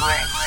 Right.